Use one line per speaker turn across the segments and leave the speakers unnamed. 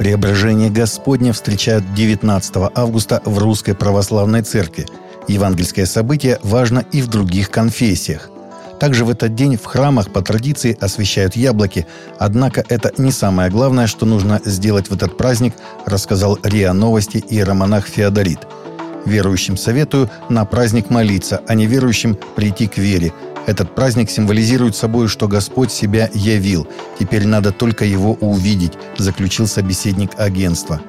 Преображение Господня встречают 19 августа в Русской Православной Церкви. Евангельское событие важно и в других конфессиях. Также в этот день в храмах по традиции освещают яблоки, однако это не самое главное, что нужно сделать в этот праздник, рассказал РИА Новости и романах Феодорит. Верующим советую на праздник молиться, а неверующим прийти к вере – этот праздник символизирует собой, что Господь себя явил. Теперь надо только его увидеть, заключил собеседник агентства.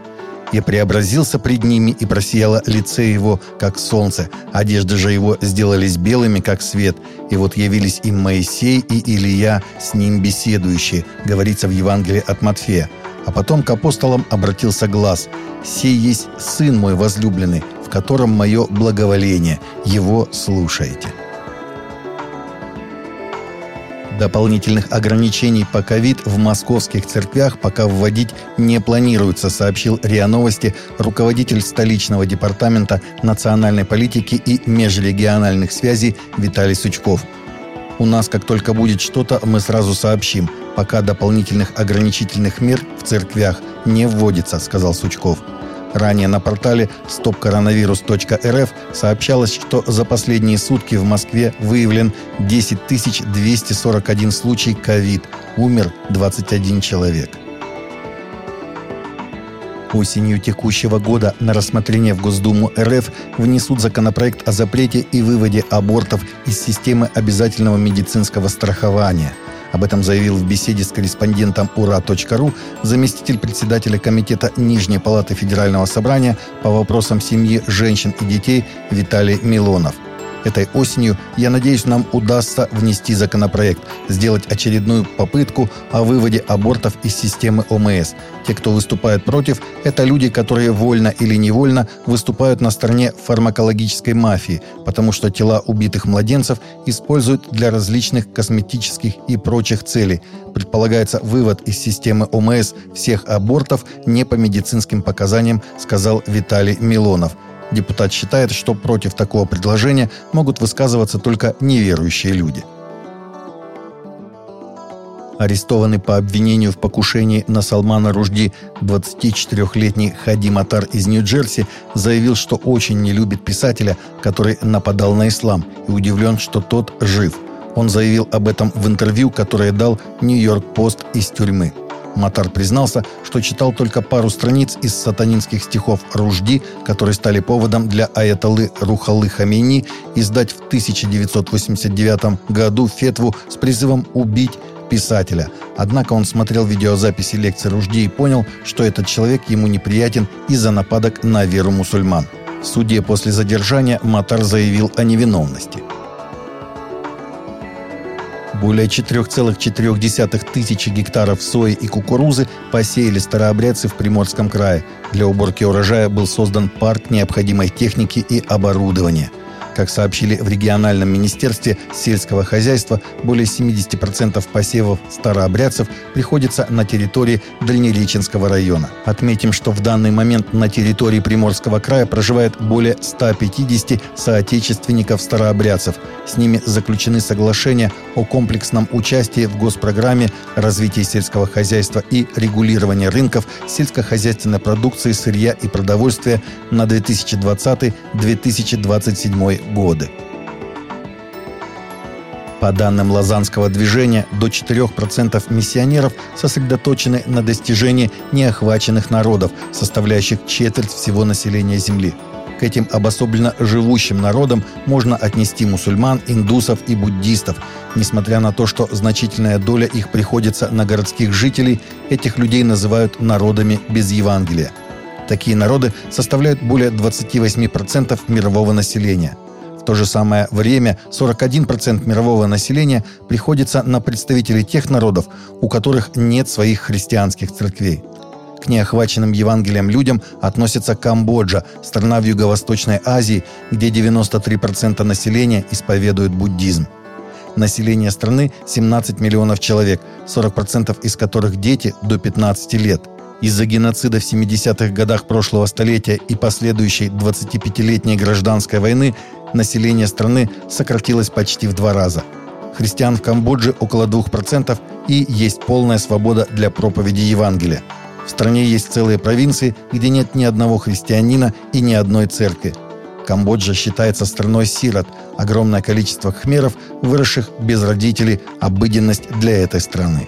«Я преобразился пред ними, и просияло лице его, как солнце. Одежды же его сделались белыми, как свет. И вот явились им Моисей и Илия, с ним беседующие», говорится в Евангелии от Матфея. А потом к апостолам обратился глаз. «Сей есть Сын мой возлюбленный, в котором мое благоволение. Его слушайте». Дополнительных ограничений по ковид в московских церквях пока вводить не планируется, сообщил РИА Новости руководитель столичного департамента национальной политики и межрегиональных связей Виталий Сучков. У нас, как только будет что-то, мы сразу сообщим. Пока дополнительных ограничительных мер в церквях не вводится, сказал Сучков. Ранее на портале stopcoronavirus.rf сообщалось, что за последние сутки в Москве выявлен 10 241 случай ковид. Умер 21 человек. Осенью текущего года на рассмотрение в Госдуму РФ внесут законопроект о запрете и выводе абортов из системы обязательного медицинского страхования – об этом заявил в беседе с корреспондентом ура.ру заместитель председателя Комитета Нижней Палаты Федерального Собрания по вопросам семьи, женщин и детей Виталий Милонов – Этой осенью, я надеюсь, нам удастся внести законопроект, сделать очередную попытку о выводе абортов из системы ОМС. Те, кто выступает против, это люди, которые вольно или невольно выступают на стороне фармакологической мафии, потому что тела убитых младенцев используют для различных косметических и прочих целей. Предполагается вывод из системы ОМС всех абортов не по медицинским показаниям, сказал Виталий Милонов. Депутат считает, что против такого предложения могут высказываться только неверующие люди. Арестованный по обвинению в покушении на Салмана Ружди 24-летний Хади Матар из Нью-Джерси заявил, что очень не любит писателя, который нападал на ислам, и удивлен, что тот жив. Он заявил об этом в интервью, которое дал Нью-Йорк-Пост из тюрьмы. Матар признался, что читал только пару страниц из сатанинских стихов Ружди, которые стали поводом для аятолы Рухалы Хамини издать в 1989 году фетву с призывом убить писателя. Однако он смотрел видеозаписи лекции Ружди и понял, что этот человек ему неприятен из-за нападок на веру мусульман. В суде после задержания Матар заявил о невиновности – более 4,4 тысячи гектаров сои и кукурузы посеяли старообрядцы в Приморском крае. Для уборки урожая был создан парк необходимой техники и оборудования – как сообщили в региональном министерстве сельского хозяйства, более 70% посевов старообрядцев приходится на территории Дальнереченского района. Отметим, что в данный момент на территории Приморского края проживает более 150 соотечественников старообрядцев. С ними заключены соглашения о комплексном участии в госпрограмме развития сельского хозяйства и регулирования рынков сельскохозяйственной продукции, сырья и продовольствия на 2020-2027 годы. По данным Лазанского движения, до 4% миссионеров сосредоточены на достижении неохваченных народов, составляющих четверть всего населения Земли. К этим обособленно живущим народам можно отнести мусульман, индусов и буддистов. Несмотря на то, что значительная доля их приходится на городских жителей, этих людей называют народами без Евангелия. Такие народы составляют более 28% мирового населения – в то же самое время 41% мирового населения приходится на представителей тех народов, у которых нет своих христианских церквей. К неохваченным Евангелием людям относится Камбоджа, страна в Юго-Восточной Азии, где 93% населения исповедует буддизм. Население страны 17 миллионов человек, 40% из которых дети до 15 лет. Из-за геноцида в 70-х годах прошлого столетия и последующей 25-летней гражданской войны население страны сократилось почти в два раза. Христиан в Камбодже около 2% и есть полная свобода для проповеди Евангелия. В стране есть целые провинции, где нет ни одного христианина и ни одной церкви. Камбоджа считается страной сирот. Огромное количество хмеров, выросших без родителей, обыденность для этой страны.